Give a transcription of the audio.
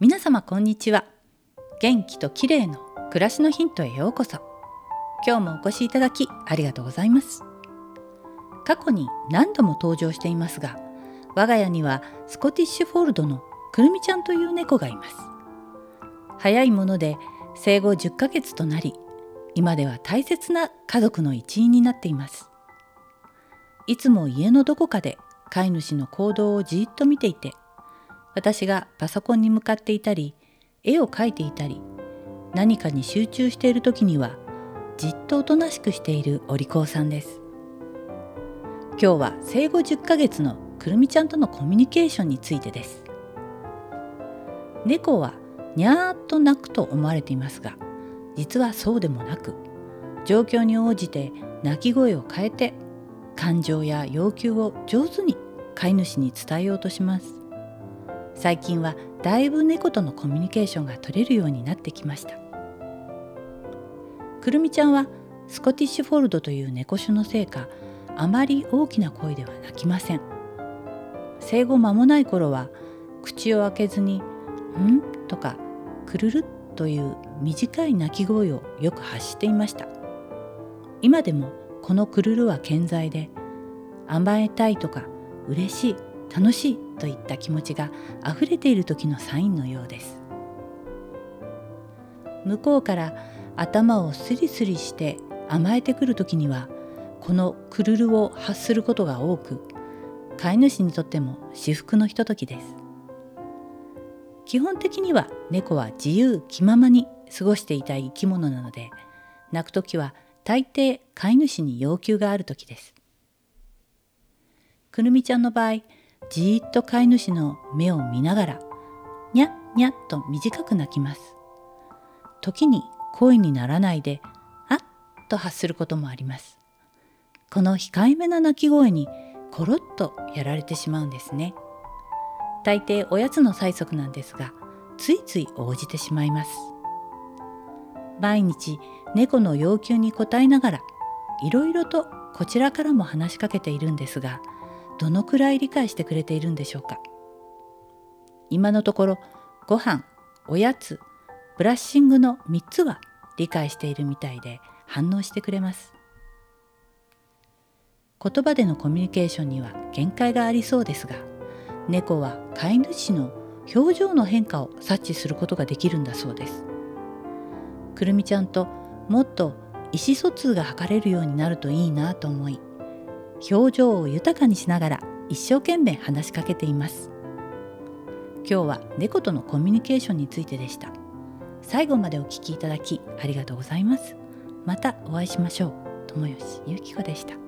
皆様こんにちは。元気と綺麗の暮らしのヒントへようこそ。今日もお越しいただきありがとうございます。過去に何度も登場していますが我が家にはスコティッシュフォールドのくるみちゃんという猫がいます。早いもので生後10ヶ月となり今では大切な家族の一員になっています。いつも家のどこかで飼い主の行動をじっと見ていて私がパソコンに向かっていたり絵を描いていたり何かに集中している時にはじっとおとなしくしているお利口さんです。今日は生後10ヶ月のくるみちゃんとのコミュニケーションについてです。猫はにゃーっと鳴くと思われていますが実はそうでもなく状況に応じて鳴き声を変えて感情や要求を上手に飼い主に伝えようとします。最近はだいぶ猫とのコミュニケーションが取れるようになってきました。くるみちゃんはスコティッシュフォールドという猫種のせいかあまり大きな声では鳴きません。生後間もない頃は口を開けずに「ん?」とか「くるる」という短い鳴き声をよく発していました。今でもこのくるるは健在で甘えたいとか嬉しい楽しいといった気持ちが溢れている時のサインのようです。向こうから頭をスリスリして甘えてくる時にはこのクルルを発することが多く飼い主にとっても至福のひとときです。基本的には猫は自由気ままに過ごしていたい生き物なので泣く時は大抵飼い主に要求がある時です。くるみちゃんの場合じーっと飼い主の目を見ながらにゃにゃっと短く鳴きます。時に声にならないであっと発することもあります。この控えめな鳴き声にコロッとやられてしまうんですね。大抵おやつの催促なんですがついつい応じてしまいます。毎日猫の要求に応えながらいろいろとこちらからも話しかけているんですがどのくらい理解してくれているんでしょうか？今のところご飯おやつブラッシングの3つは理解しているみたいで反応してくれます。言葉でのコミュニケーションには限界がありそうですが猫は飼い主の表情の変化を察知することができるんだそうです。くるみちゃんともっと意思疎通が図れるようになるといいなと思い表情を豊かにしながら一生懸命話しかけています。今日は猫とのコミュニケーションについてでした。最後までお聞きいただきありがとうございます。またお会いしましょう。友吉ゆき子でした。